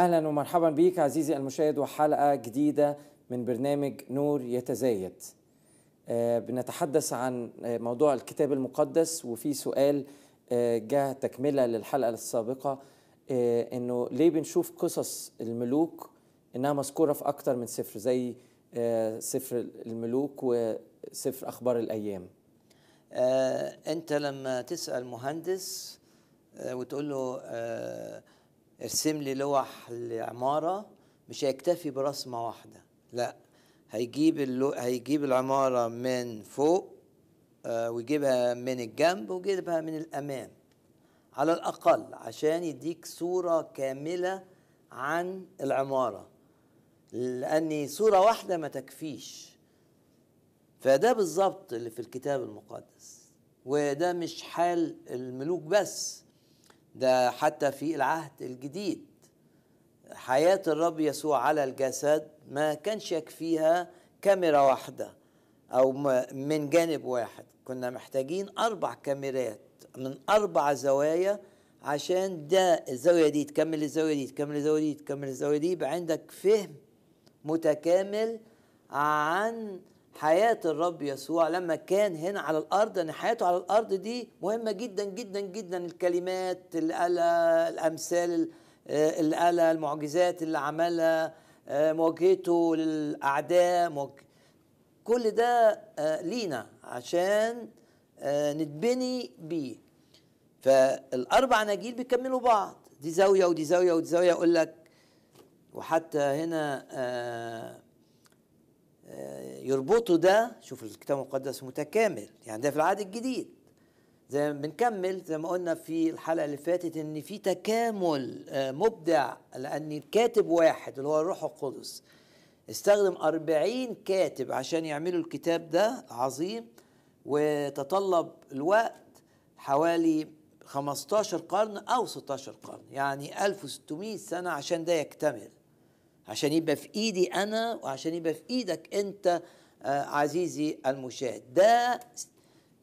أهلا ومرحبا بك عزيزي المشاهد وحلقة جديدة من برنامج نور يتزايد. آه، بنتحدث عن آه، موضوع الكتاب المقدس وفي سؤال آه، جاء تكملة للحلقة السابقة إنه ليه بنشوف قصص الملوك إنها مذكورة في أكتر من سفر زي سفر الملوك وسفر أخبار الأيام؟ أنت لما تسأل مهندس وتقول له ارسم لي لوح لعماره مش هيكتفي برسمة واحدة. لا هيجيب اللو... هيجيب العمارة من فوق آه ويجيبها من الجنب ويجيبها من الأمام. على الأقل عشان يديك صورة كاملة عن العمارة. لأن صورة واحدة ما تكفيش. فده بالظبط اللي في الكتاب المقدس. وده مش حال الملوك بس. ده حتى في العهد الجديد. حياة الرب يسوع على الجسد ما كانش يكفيها كاميرا واحدة أو من جانب واحد. كنا محتاجين أربع كاميرات من أربع زوايا عشان ده الزاوية دي تكمل الزاوية دي تكمل الزاوية دي تكمل الزاوية دي. يبقى عندك فهم متكامل عن حياة الرب يسوع لما كان هنا على الأرض أن حياته على الأرض دي مهمة جدا جدا جدا. الكلمات اللي قالها الأمثال آه، اللي قالها المعجزات اللي عملها آه، مواجهته للأعداء كل ده آه، لينا عشان نتبني بيه. فالأربع أناجيل بيكملوا بعض. دي زاوية ودي زاوية ودي زاوية. أقول لك وحتى هنا يربطوا ده شوف الكتاب المقدس متكامل يعني ده في العهد الجديد. زي ما بنكمل زي ما قلنا في الحلقة اللي فاتت إن في تكامل آه، مبدع لأن الكاتب واحد اللي هو الروح القدس استخدم أربعين كاتب عشان يعملوا الكتاب ده عظيم وتطلب الوقت حوالي 15 قرن أو 16 قرن يعني 1600 سنة عشان ده يكتمل. عشان يبقى في ايدي أنا وعشان يبقى في إيدك انت آه، عزيزي المشاهد. ده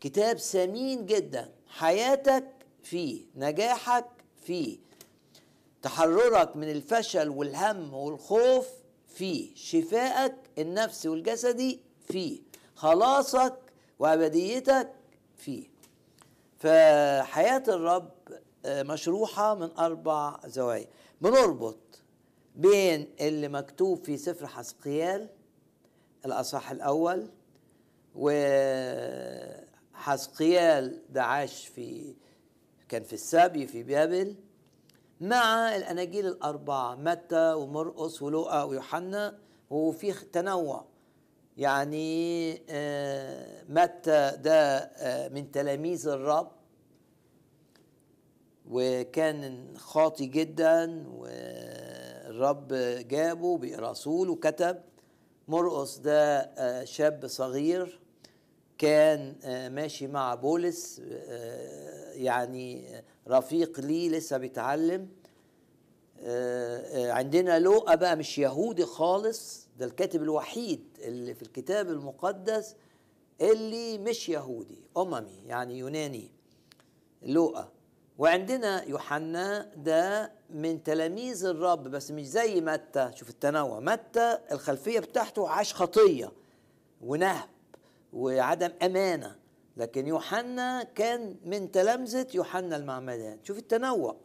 كتاب ثمين جدا. حياتك فيه نجاحك فيه تحررك من الفشل والهم والخوف فيه شفائك النفسي والجسدي فيه خلاصك وأبديتك فيه. فحياة الرب آه، مشروحة من أربع زوايا. بنربط بين اللي مكتوب في سفر حسقيال الأصح الأول وحسقيال ده عاش في كان في السبي في بابل مع الأناجيل الأربعة متى ومرقس ولوقا ويوحنا وفي تنوع. يعني آه، متى ده آه، من تلاميذ الرب وكان خاطي جدا والرب جابه برسول وكتب مرقس ده آه، شاب صغير كان آه، ماشي مع بولس آه، يعني رفيق ليه لسه بيتعلم. عندنا لوقا بقى مش يهودي خالص ده الكاتب الوحيد اللي في الكتاب المقدس اللي مش يهودي أممي يعني يوناني. لوقا. وعندنا يوحنا ده من تلاميذ الرب بس مش زي متى. شوف التنوع. متى الخلفية بتاعته عاش خطية ونهب وعدم أمانة. لكن يوحنا كان من تلامذة يوحنا المعمدان. شوف التنوع.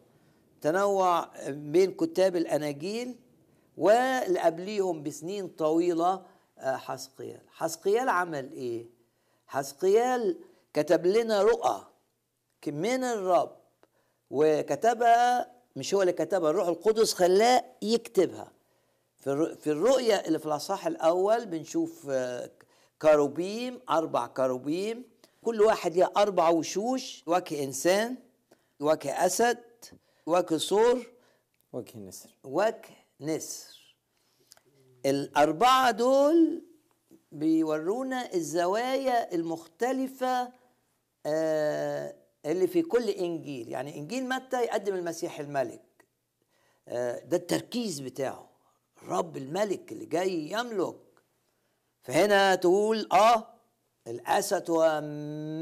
تنوع بين كتاب الأناجيل واللي قبليهم بسنين طويلة آه، حسقيال حسقيال عمل إيه؟ حسقيال كتب لنا رؤى من الرب. وكتبها مش هو اللي كتبها الروح القدس خلاه يكتبها. في الر- في الرؤية اللي في الأصحاح الأول بنشوف آه، كروبيم أربع كروبيم كل واحد ليه أربع وشوش وجه إنسان وجه أسد وجه ثور وجه النسر وجه نسر. الأربعة دول بيورونا الزوايا المختلفة آه، اللي في كل إنجيل يعني إنجيل متى يقدم المسيح الملك؟ آه، ده التركيز بتاعه. الرب الملك اللي جاي يملك. فهنا تقول آه الأسد هو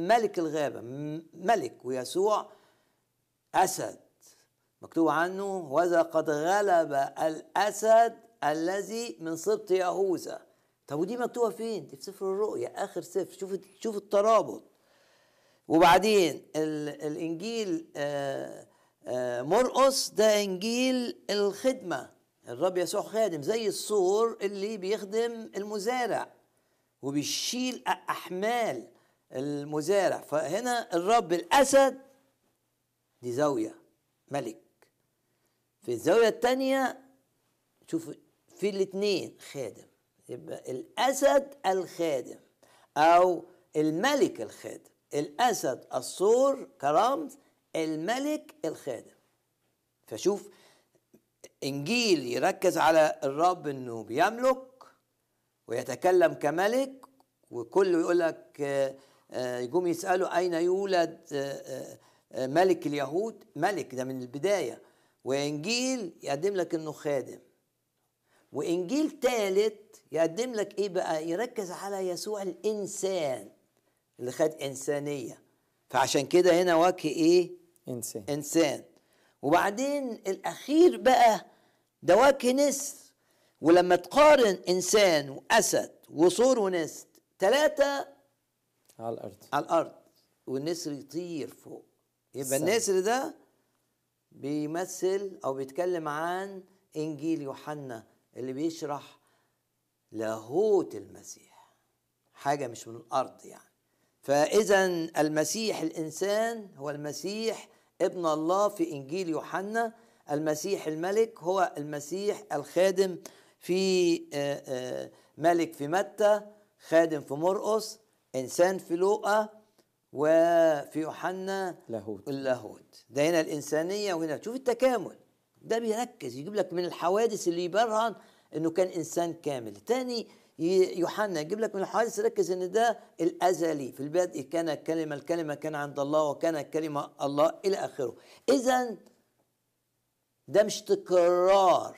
ملك الغابة ملك ويسوع أسد. مكتوب عنه وذا قد غلب الأسد الذي من سبط يهوذا طب ودي مكتوبة فين؟ دي في سفر الرؤيا آخر سفر. شوف شوف الترابط. وبعدين ال- الإنجيل آه، آه، مرقس ده إنجيل الخدمة. الرب يسوع خادم زي السور اللي بيخدم المزارع وبيشيل أحمال المزارع. فهنا الرب الأسد دي زاوية ملك. في الزاوية الثانية شوف في الاثنين خادم. يبقى الأسد الخادم أو الملك الخادم. الأسد الصور كرمز الملك الخادم. فشوف إنجيل يركز على الرب إنه بيملك ويتكلم كملك وكله يقول لك آه، آه، يقوم يسالوا أين يولد آه، ملك اليهود؟ ملك ده من البداية. وإنجيل يقدم لك إنه خادم. وإنجيل ثالث يقدم لك إيه بقى؟ يركز على يسوع الإنسان. اللي خد إنسانية. فعشان كده هنا وجه إيه؟ إنسان. إنسان. وبعدين الأخير بقى ده وجه نسر. ولما تقارن إنسان وأسد وصور ونسر ثلاثة على الأرض. على الأرض. والنسر يطير فوق. يبقى السما. النسر ده بيمثل أو بيتكلم عن إنجيل يوحنا اللي بيشرح لاهوت المسيح. حاجة مش من الأرض يعني. فإذا المسيح الإنسان هو المسيح ابن الله في إنجيل يوحنا. المسيح الملك هو المسيح الخادم في آه، آه، ملك في متى خادم في مرقس إنسان في لوقا وفي يوحنا لاهوت. اللاهوت. ده هنا الإنسانية وهنا. شوف التكامل. ده بيركز يجيب لك من الحوادث اللي يبرهن إنه كان إنسان كامل. تاني يوحنا يجيب لك من الحوادث يركز إن ده الأزلي في البدء كان الكلمة الكلمة كان عند الله وكان الكلمة الله إلى آخره. إذا ده مش تكرار.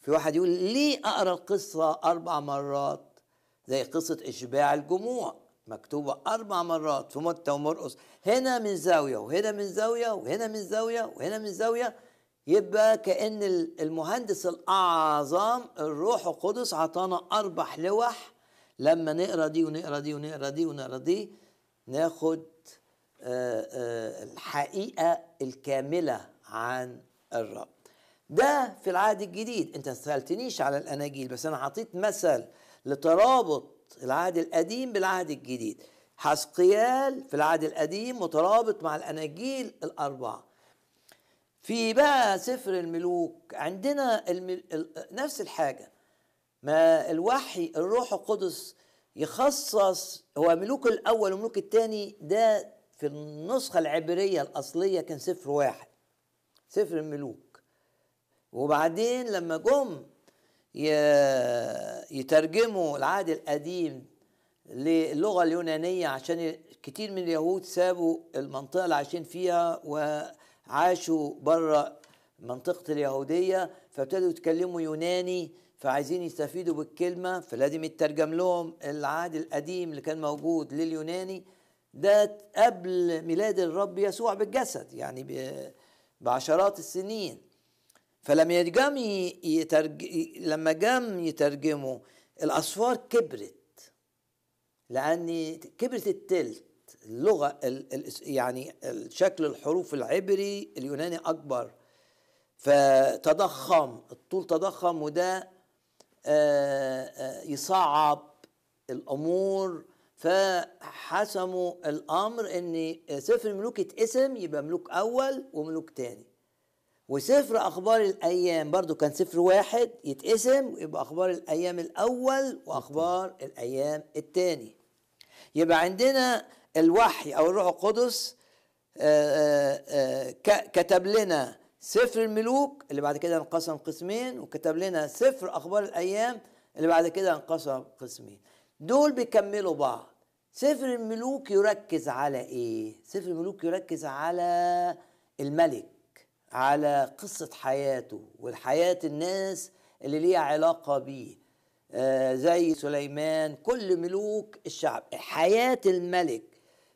في واحد يقول ليه أقرأ القصة أربع مرات؟ زي قصة إشباع الجموع مكتوبة أربع مرات في متى ومرقس. هنا من زاوية وهنا من زاوية وهنا من زاوية وهنا من زاوية. يبقى ال- المهندس الأعظم الروح القدس عطانا أربع لوح. لما نقرأ دي ونقرأ دي ونقرأ دي ونقرأ دي ناخد آه، آه، الحقيقة الكاملة عن الرب. ده في العهد الجديد. انت ما سألتنيش على الأناجيل بس أنا حطيت مثل لترابط العهد القديم بالعهد الجديد. حسقيال في العهد القديم مترابط مع الأناجيل الأربعة. في بقى سفر الملوك عندنا المل... ال- نفس الحاجة. ما الوحي الروح القدس يخصص هو ملوك الأول وملوك الثاني ده في النسخة العبرية الأصلية كان سفر واحد سفر الملوك. وبعدين لما جم يترجموا العهد القديم للغة اليونانية عشان كتير من اليهود سابوا المنطقة اللي عايشين فيها وعاشوا بره منطقة اليهودية فابتدوا يتكلموا يوناني فعايزين يستفيدوا بالكلمة فلازم يترجم لهم العهد القديم اللي كان موجود لليوناني. ده قبل ميلاد الرب يسوع بالجسد يعني بعشرات السنين. فلما يجم ي- يترج... لما جم يترجموا الاصفار كبرت لأن كبرت التلت. اللغة ال... ال... يعني شكل الحروف العبري اليوناني أكبر. فتضخم الطول تضخم وده آه، آه، يصعب الأمور. فحسموا الأمر إن سفر الملوك يتقسم يبقى ملوك أول وملوك تاني. وسفر أخبار الأيام برضو كان سفر واحد يتقسم ويبقى أخبار الأيام الأول وأخبار الأيام الثاني يبقى عندنا الوحي أو الروح القدس آه، آه، ك- كتب لنا سفر الملوك اللي بعد كده انقسم قسمين وكتب لنا سفر أخبار الأيام اللي بعد كده انقسم قسمين. دول بيكملوا بعض. سفر الملوك يركز على إيه؟ سفر الملوك يركز على الملك على قصة حياته والحياة الناس اللي ليها علاقة بيه. آه زي سليمان كل ملوك الشعب. حياة الملك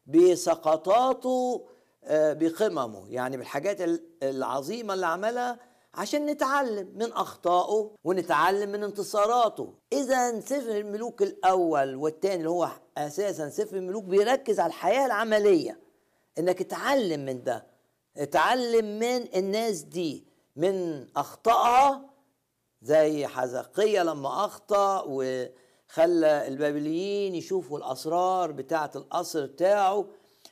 بسقطاته آه، بقممه. يعني بالحاجات ال- العظيمة اللي عملها عشان نتعلم من أخطائه ونتعلم من انتصاراته. إذا سفر الملوك الأول والثاني اللي هو أساسا سفر الملوك بيركز على الحياة العملية. إنك تتعلم من ده. اتعلم من الناس دي من أخطائها. زي حزقية لما أخطأ وخلى البابليين يشوفوا الأسرار بتاعة القصر بتاعه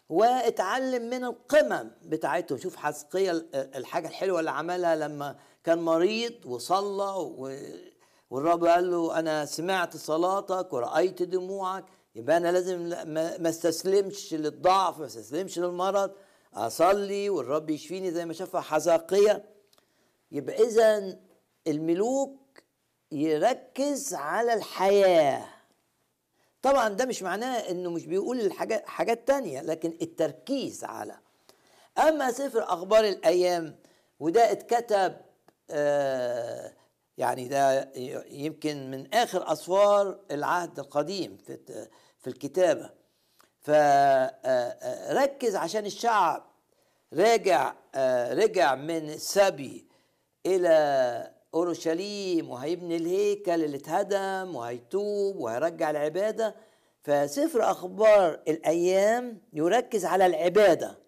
واتعلم من القمم بتاعتهم. شوف حزقية الحاجة الحلوة اللي عملها لما كان مريض وصلى و... والرب قال له أنا سمعت صلاتك ورأيت دموعك يبقى أنا لازم ما ما استسلمش للضعف ما استسلمش للمرض أصلي والرب يشفيني زي ما شافها حزقية. يبقى إذا الملوك يركز على الحياة. طبعا ده مش معناه إنه مش بيقول الحاجات حاجات تانية لكن التركيز على. أما سفر أخبار الأيام وده اتكتب آه يعني ده يمكن من آخر اسفار العهد القديم في في الكتابة. فركز عشان الشعب راجع آه رجع من السبي إلى أورشليم وهيبني الهيكل اللي اتهدم وهيتوب وهيرجع العبادة. فسفر أخبار الأيام يركز على العبادة.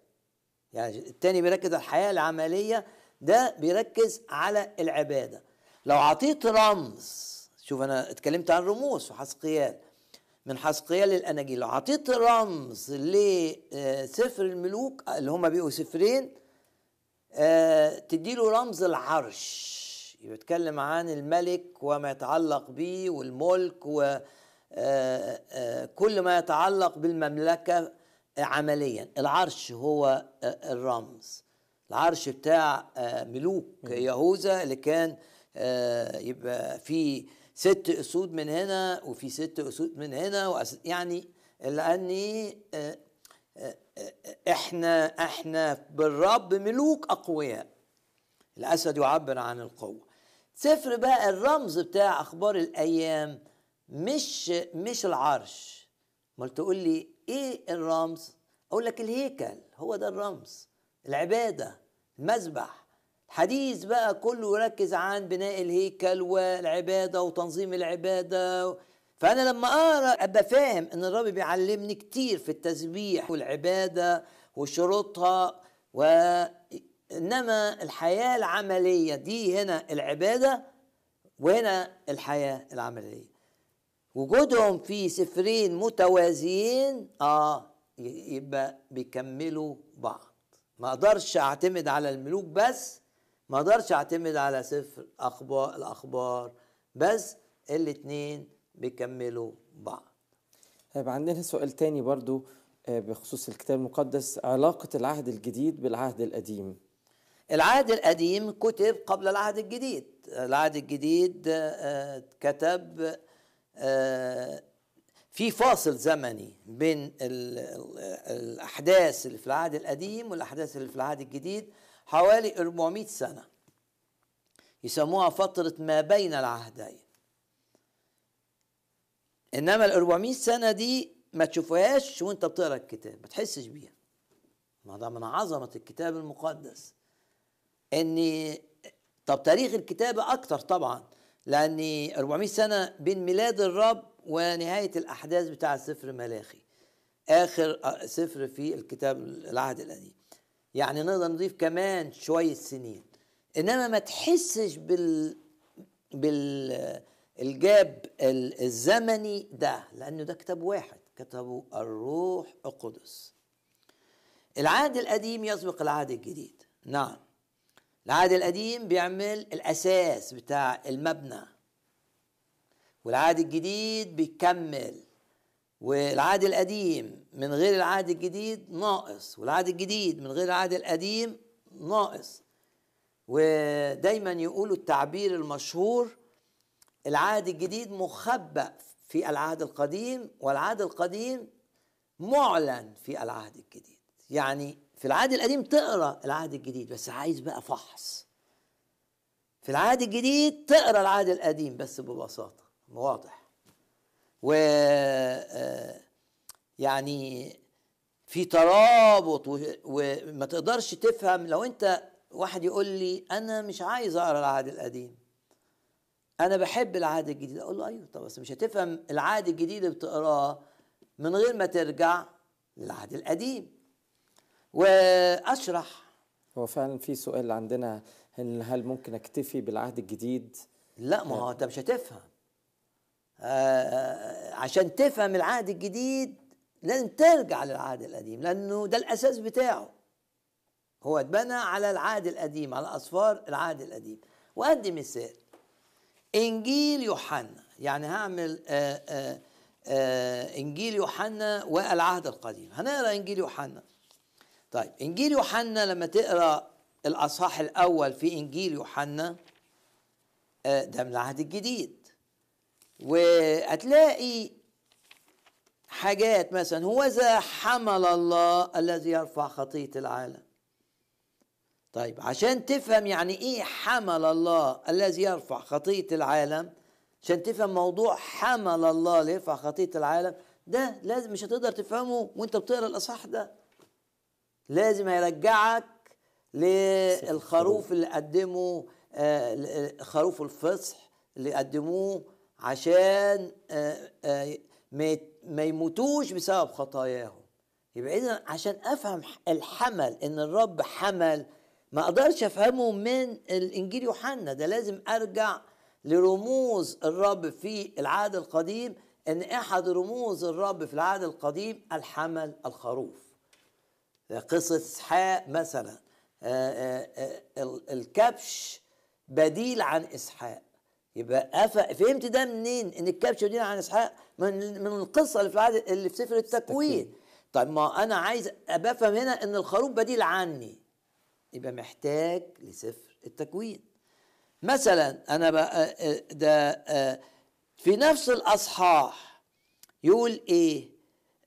يعني التاني بيركز على الحياة العملية ده بيركز على العبادة. لو عطيت رمز شوف أنا اتكلمت عن رموز في حسقيال من حسقيال للأناجيل لو عطيت رمز لسفر الملوك اللي هما بيبقوا سفرين آه تديله رمز العرش. يتكلم عن الملك وما يتعلق به والملك وكل ما يتعلق بالمملكة عمليا. العرش هو الرمز. العرش بتاع ملوك يهوذا اللي كان يبقى في ست أسود من هنا وفي ست أسود من هنا يعني لأني إحنا إحنا بالرب ملوك أقوياء. الأسد يعبر عن القوة. سفر بقى الرمز بتاع أخبار الأيام مش مش العرش. أمال تقول لي إيه الرمز؟ أقول لك الهيكل هو ده الرمز. العبادة المذبح. الحديث بقى كله يركز عن بناء الهيكل والعبادة وتنظيم العبادة. فأنا لما أقرأ أبقى فاهم إن الرب بيعلمني كتير في التسبيح والعبادة وشروطها و إنما الحياة العملية دي هنا العبادة وهنا الحياة العملية. وجودهم في سفرين متوازيين آه يبقى بيكملوا بعض. ما أقدرش أعتمد على الملوك بس ما أقدرش أعتمد على سفر أخبار الأخبار بس الاتنين بيكملوا بعض. طيب عندنا سؤال تاني برضو بخصوص الكتاب المقدس علاقة العهد الجديد بالعهد القديم. العهد القديم كتب قبل العهد الجديد. العهد الجديد كتب في فاصل زمني بين الأحداث اللي في العهد القديم والأحداث اللي في العهد الجديد حوالي 400 سنة. يسموها فترة ما بين العهدين. إنما ال 400 سنة دي ما تشوفهاش وأنت بتقرأ الكتاب ما تحسش بيها. ما ده من عظمة الكتاب المقدس. ان طب تاريخ الكتابة أكتر طبعا لأن 400 سنة بين ميلاد الرب ونهاية الأحداث بتاع سفر ملاخي. آخر سفر في الكتاب العهد القديم. يعني نقدر نضيف كمان شوية سنين. إنما ما تحسش بال بال الجاب الزمني ده لأنه ده كتاب واحد كتبه الروح القدس. العهد القديم يسبق العهد الجديد. نعم. العهد القديم بيعمل الأساس بتاع المبنى والعهد الجديد بيكمل والعهد القديم من غير العهد الجديد ناقص والعهد الجديد من غير العهد القديم ناقص. ودايما يقولوا التعبير المشهور العهد الجديد مخبأ في العهد القديم والعهد القديم معلن في العهد الجديد. يعني في العهد القديم تقرأ العهد الجديد بس عايز بقى فحص. في العهد الجديد تقرأ العهد القديم بس ببساطة واضح. و يعني في ترابط وما تقدرش تفهم. لو انت واحد يقول لي أنا مش عايز أقرأ العهد القديم أنا بحب العهد الجديد أقول له أيوه طب بس مش هتفهم العهد الجديد اللي بتقراه من غير ما ترجع للعهد القديم. وأشرح. هو فعلا في سؤال عندنا هل هل ممكن أكتفي بالعهد الجديد؟ لا ما هو أنت مش هتفهم. آه عشان تفهم العهد الجديد لازم ترجع للعهد القديم لأنه ده الأساس بتاعه. هو اتبنى على العهد القديم على اصفار العهد القديم. وادي مثال. إنجيل يوحنا. يعني هعمل آآ آآ آآ إنجيل يوحنا والعهد القديم. هنقرأ إنجيل يوحنا. طيب إنجيل يوحنا لما تقرأ الأصحاح الأول في إنجيل يوحنا آه، ده من العهد الجديد. وهتلاقي حاجات مثلا هو ذا حمل الله الذي يرفع خطية العالم. طيب عشان تفهم يعني إيه حمل الله الذي يرفع خطية العالم عشان تفهم موضوع حمل الله اللي يرفع خطية العالم ده لازم مش هتقدر تفهمه وأنت بتقرأ الأصحاح ده. لازم هيرجعك للخروف اللي قدمه آه، ل- خروف الفصح اللي قدموه عشان آه، آه، ما يموتوش بسبب خطاياهم. يبقى اذا عشان أفهم الحمل إن الرب حمل ما أقدرش أفهمه من الإنجيل يوحنا. ده لازم أرجع لرموز الرب في العهد القديم إن إحد رموز الرب في العهد القديم الحمل الخروف. قصة إسحاق مثلا. آه، آه، آه، ال- الكبش بديل عن إسحاق. يبقى أف- فهمت ده منين؟ إن الكبش بديل عن إسحاق؟ من من القصة اللي في العهد اللي في سفر التكوين. طيب ما أنا عايز أفهم هنا إن الخروف بديل عني. يبقى محتاج لسفر التكوين. مثلا أنا بقى ده في نفس الأصحاح يقول إيه؟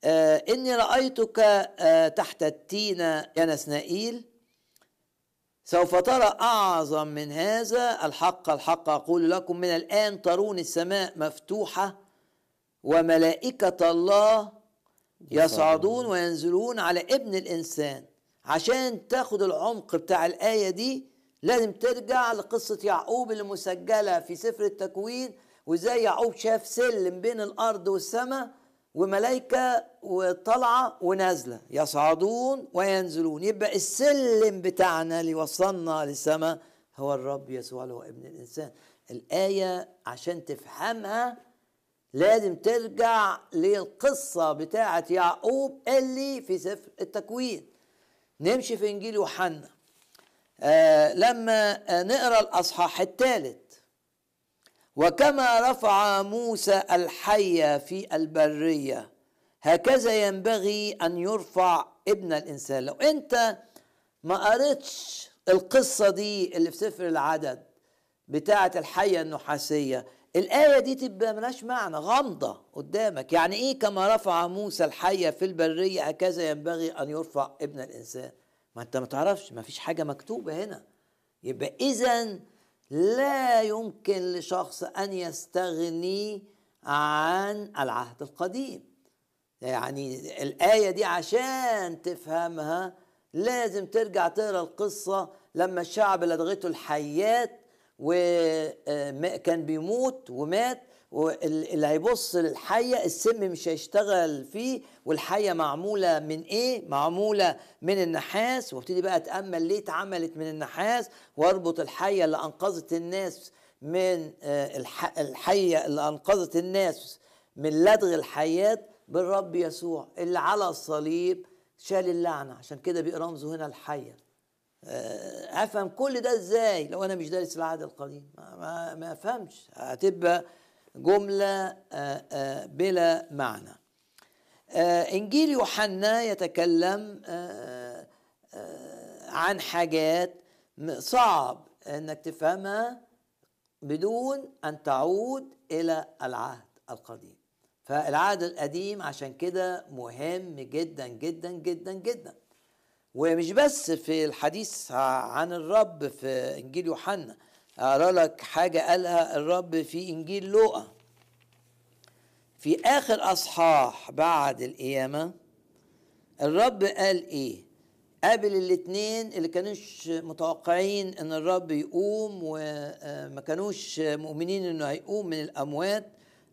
آه إني رأيتك آه تحت التينه يا نسنائيل. سوف ترى أعظم من هذا. الحق الحق. أقول لكم من الآن ترون السماء مفتوحة وملائكة الله يصعدون وينزلون على ابن الإنسان. عشان تاخد العمق بتاع الآية دي لازم ترجع لقصة يعقوب اللي مسجله في سفر التكوين وإزاي يعقوب شاف سلم بين الأرض والسماء. وملائكة وطالعه ونازلة يصعدون وينزلون. يبقى السلم بتاعنا اللي وصلنا للسماء هو الرب يسوع اللي هو ابن الإنسان. الآية عشان تفهمها لازم ترجع للقصة بتاعة يعقوب اللي في سفر التكوين. نمشي في إنجيل يوحنا. آه لما آه نقرأ الأصحاح الثالث. وكما رفع موسى الحية في البرية. هكذا ينبغي أن يرفع ابن الإنسان. لو أنت ما قريتش القصة دي اللي في سفر العدد بتاعة الحية النحاسية الآية دي تبقى ملهاش معنى غامضة قدامك. يعني إيه كما رفع موسى الحية في البرية؟ هكذا ينبغي أن يرفع ابن الإنسان. ما أنت ما تعرفش ما فيش حاجة مكتوبة هنا. يبقى إذا لا يمكن لشخص أن يستغني عن العهد القديم. يعني الآية دي عشان تفهمها لازم ترجع تقرأ القصة لما الشعب لدغته الحيات وكان بيموت ومات واللي هيبص للحية السم مش هيشتغل فيه والحية معمولة من إيه؟ معمولة من النحاس. وابتدي بقى أتأمل ليه اتعملت من النحاس وأربط الحية اللي أنقذت الناس من الحية اللي أنقذت الناس من لدغ الحيات بالرب يسوع اللي على الصليب شال اللعنة. عشان كده بيرمزوا هنا الحية. أفهم كل ده إزاي؟ لو أنا مش دارس العهد القديم. ما, ما, ما أفهمش. هتبقى جملة بلا معنى. إنجيل يوحنا يتكلم عن حاجات صعب إنك تفهمها بدون أن تعود إلى العهد القديم. فالعهد القديم عشان كده مهم جدا جدا جدا جدا. ومش بس في الحديث عن الرب في إنجيل يوحنا اقرا لك حاجة قالها الرب في إنجيل لوقا. في آخر أصحاح بعد القيامة الرب قال إيه؟ قابل الاثنين اللي كانوش متوقعين إن الرب يقوم وما كانوش مؤمنين إنه هيقوم من الأموات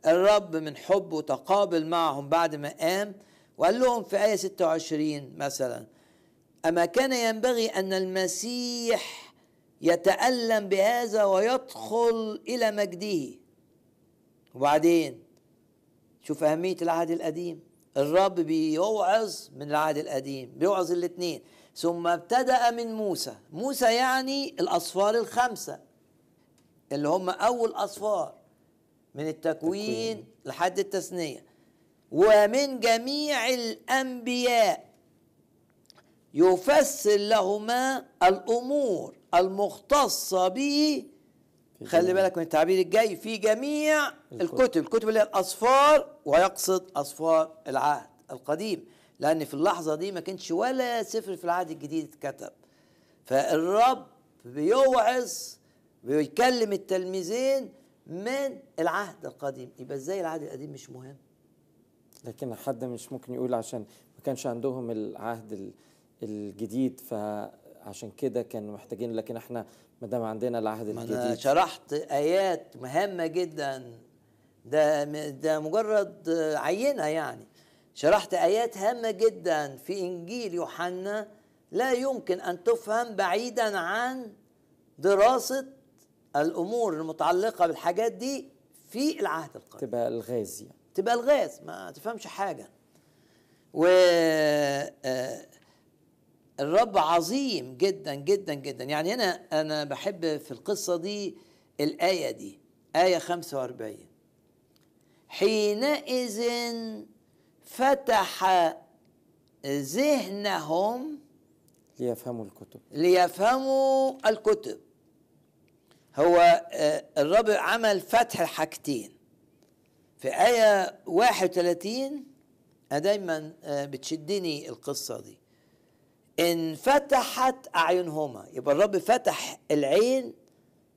الرب من حبه تقابل معهم بعد ما قام وقال لهم في آية 26 مثلا أما كان ينبغي أن المسيح يتألم بهذا ويدخل إلى مجده وبعدين شوف أهمية العهد القديم. الرب بيوعظ من العهد القديم بيوعظ الاثنين ثم ابتدأ من موسى. موسى يعني الأصفار الخمسة اللي هم أول أصفار من التكوين تكوين. لحد التثنية. ومن جميع الأنبياء يفسر لهما الأمور المختصة به. خلي. بالك من التعبير الجاي في جميع الكتب. الكتب. الكتب اللي هي الأصفار ويقصد أصفار العهد القديم لأن في اللحظة دي ما كانش ولا سفر في العهد الجديد اتكتب. فالرب بيوعظ بيكلم التلميذين من العهد القديم. يبقى إزاي العهد القديم مش مهم؟ لكن حد مش ممكن يقول عشان ما كانش عندهم العهد ال- الجديد فعشان كده كانوا محتاجين لكن إحنا ما دام عندنا العهد ما أنا الجديد. شرحت آيات مهمة جدا. ده ده مجرد عينة يعني. شرحت آيات هامة جدا في إنجيل يوحنا. لا يمكن أن تفهم بعيدا عن دراسة الأمور المتعلقة بالحاجات دي في العهد القديم. تبقى الغاز يعني. تبقى الغاز ما تفهمش حاجة. و آه، الرب عظيم جدا جدا جدا. يعني هنا أنا بحب في القصة دي الآية دي آية 45 حينئذ فتح ذهنهم ليفهموا الكتب. ليفهموا الكتب. هو آه، الرب عمل فتح حاجتين. في آية 31 أنا دايما آه، بتشدني القصة دي. انفتحت أعينهما. يبقى الرب فتح العين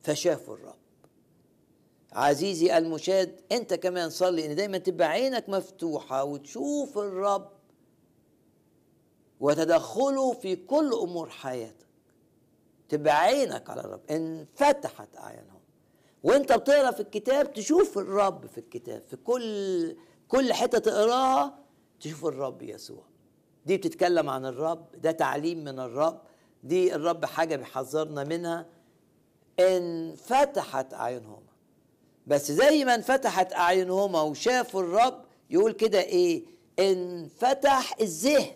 فشافوا الرب. عزيزي المشاهد أنت كمان صلي إن دايما تبقى عينك مفتوحة وتشوف الرب وتدخله في كل أمور حياتك. تبقى عينك على الرب. انفتحت أعينهم. وأنت بتقرأ في الكتاب تشوف الرب في الكتاب. في كل كل حتة تقراها تشوف الرب يسوع. دي بتتكلم عن الرب ده تعليم من الرب دي الرب حاجة بيحذرنا منها. انفتحت أعينهما. بس زي ما انفتحت أعينهما وشافوا الرب يقول كده إيه؟ انفتح الذهن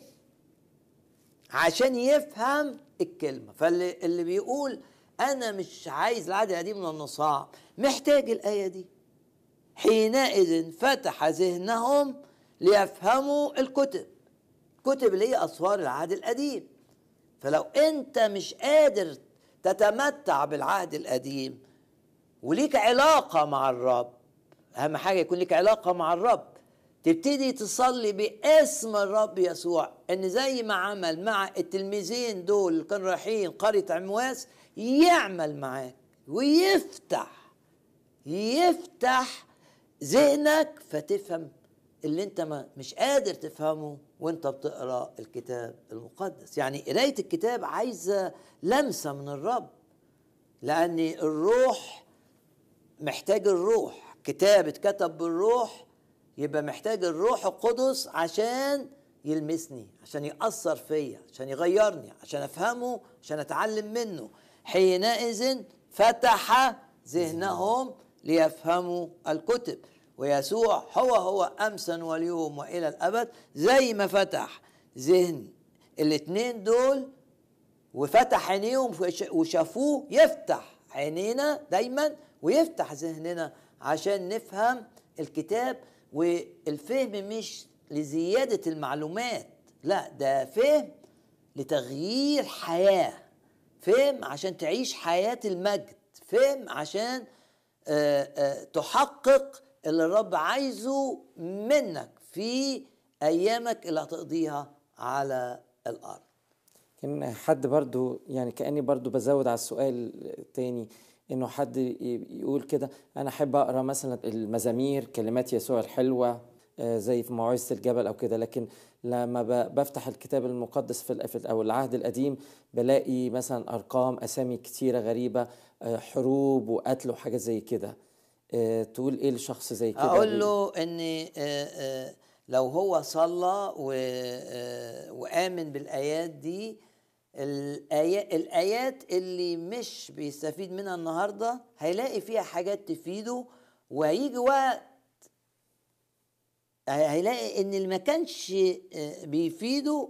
عشان يفهم الكلمة. فاللي اللي بيقول أنا مش عايز العهد القديم لأنه صعب محتاج الآية دي. حينئذ فتح ذهنهم ليفهموا الكتب. كتب هي اسفار العهد القديم. فلو أنت مش قادر تتمتع بالعهد القديم وليك علاقة مع الرب أهم حاجة يكون لك علاقة مع الرب تبتدي تصلي باسم الرب يسوع. إن زي ما عمل مع التلميذين دول اللي كانوا رايحين قرية عمواس يعمل معاك ويفتح يفتح ذهنك فتفهم اللي أنت ما مش قادر تفهمه. وانت بتقرأ الكتاب المقدس. يعني قراية الكتاب عايزة لمسة من الرب لأن الروح محتاج الروح. كتاب اتكتب بالروح يبقى محتاج الروح القدس عشان يلمسني عشان يأثر فيا عشان يغيرني عشان أفهمه عشان أتعلم منه. حينئذ فتح ذهنهم ليفهموا الكتب. ويسوع هو هو أمسا واليوم وإلى الأبد زي ما فتح ذهن. الاتنين دول وفتح عينيهم وش- وشافوه يفتح عينينا دايما ويفتح ذهننا عشان نفهم الكتاب والفهم مش لزيادة المعلومات لا ده فهم لتغيير حياة فهم عشان تعيش حياة المجد فهم عشان آه، آه، تحقق اللي الرب عايزه منك في أيامك اللي هتقضيها على الأرض. كان حد برضو يعني كأني برضو بزود على السؤال تاني إنه حد يقول كده أنا أحب أقرأ مثلا المزامير كلمات يسوع الحلوة آه، زي في موعظة الجبل أو كده لكن لما بفتح الكتاب المقدس في أو العهد القديم بلاقي مثلا أرقام أسامي كتيرة غريبة آه، حروب وقتل وحاجات زي كده. تقول إيه لشخص زي كده؟ أقول له إن آه، آه، لو هو صلى آه، وآمن بالآيات دي الايات الآيات اللي مش بيستفيد منها النهارده هيلاقي فيها حاجات تفيده وهيجي وقت هي- هيلاقي إن اللي ما كانش آه، بيفيده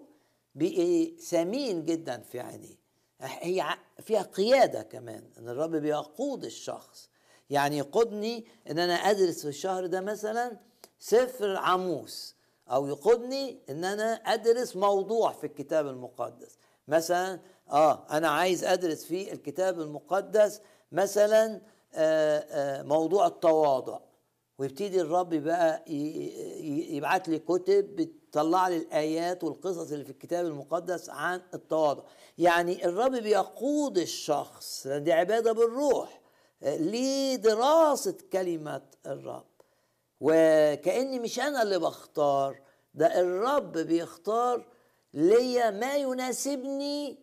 بقي ثمين جدا في عينيه. هي فيها قيادة كمان إن الرب بيقود الشخص. يعني يقودني إن أنا أدرس في الشهر ده مثلا سفر عاموس أو يقودني إن أنا أدرس موضوع في الكتاب المقدس. مثلا آه أنا عايز أدرس في الكتاب المقدس مثلا آه آه موضوع التواضع. ويبتدي الرب بقى يبعت لي كتب بتطلع لي الآيات والقصص اللي في الكتاب المقدس عن التواضع. يعني الرب بيقود الشخص دي عبادة بالروح. لدراسة كلمة الرب. وكأني مش أنا اللي بختار ده الرب بيختار ليا ما يناسبني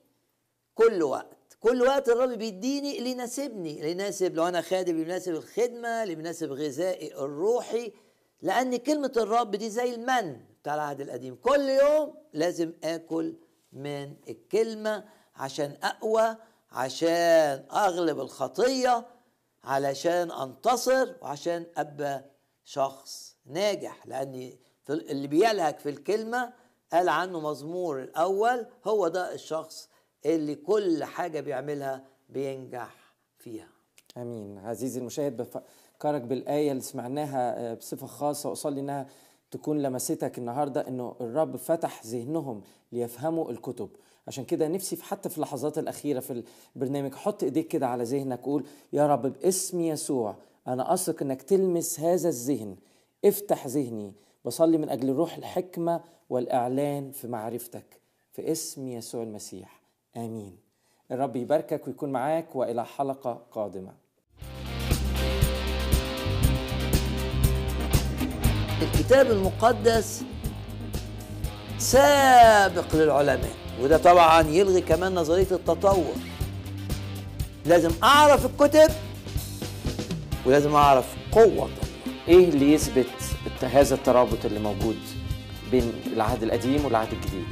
كل وقت. كل وقت الرب بيديني اللي يناسبني اللي يناسب لو أنا خادم يناسب الخدمة اللي يناسب غذائي الروحي. لأن كلمة الرب دي زي المن بتاع العهد القديم. كل يوم لازم آكل من الكلمة عشان أقوى عشان أغلب الخطية علشان انتصر وعشان ابقى شخص ناجح. لأن في اللي بيلهج في الكلمة قال عنه مزمور الأول هو ده الشخص اللي كل حاجة بيعملها بينجح فيها. آمين. عزيزي المشاهد بفكرك بالآية اللي سمعناها آه، بصفة خاصة وأصلي إنها تكون لمستك النهارده إنه الرب فتح ذهنهم ليفهموا الكتب. عشان كده نفسي في حتى في اللحظات الأخيرة في البرنامج حط إيديك كده على ذهنك قول يا رب باسم يسوع أنا أثق إنك تلمس هذا الذهن افتح ذهني بصلي من أجل روح الحكمة والإعلان في معرفتك في اسم يسوع المسيح آمين. الرب يباركك ويكون معاك وإلى حلقة قادمة. الكتاب المقدس سابق للعلماء. وده طبعا يلغي كمان نظرية التطور. لازم أعرف الكتب ولازم أعرف قوة الله إيه اللي يثبت هذا الترابط اللي موجود بين العهد القديم والعهد الجديد؟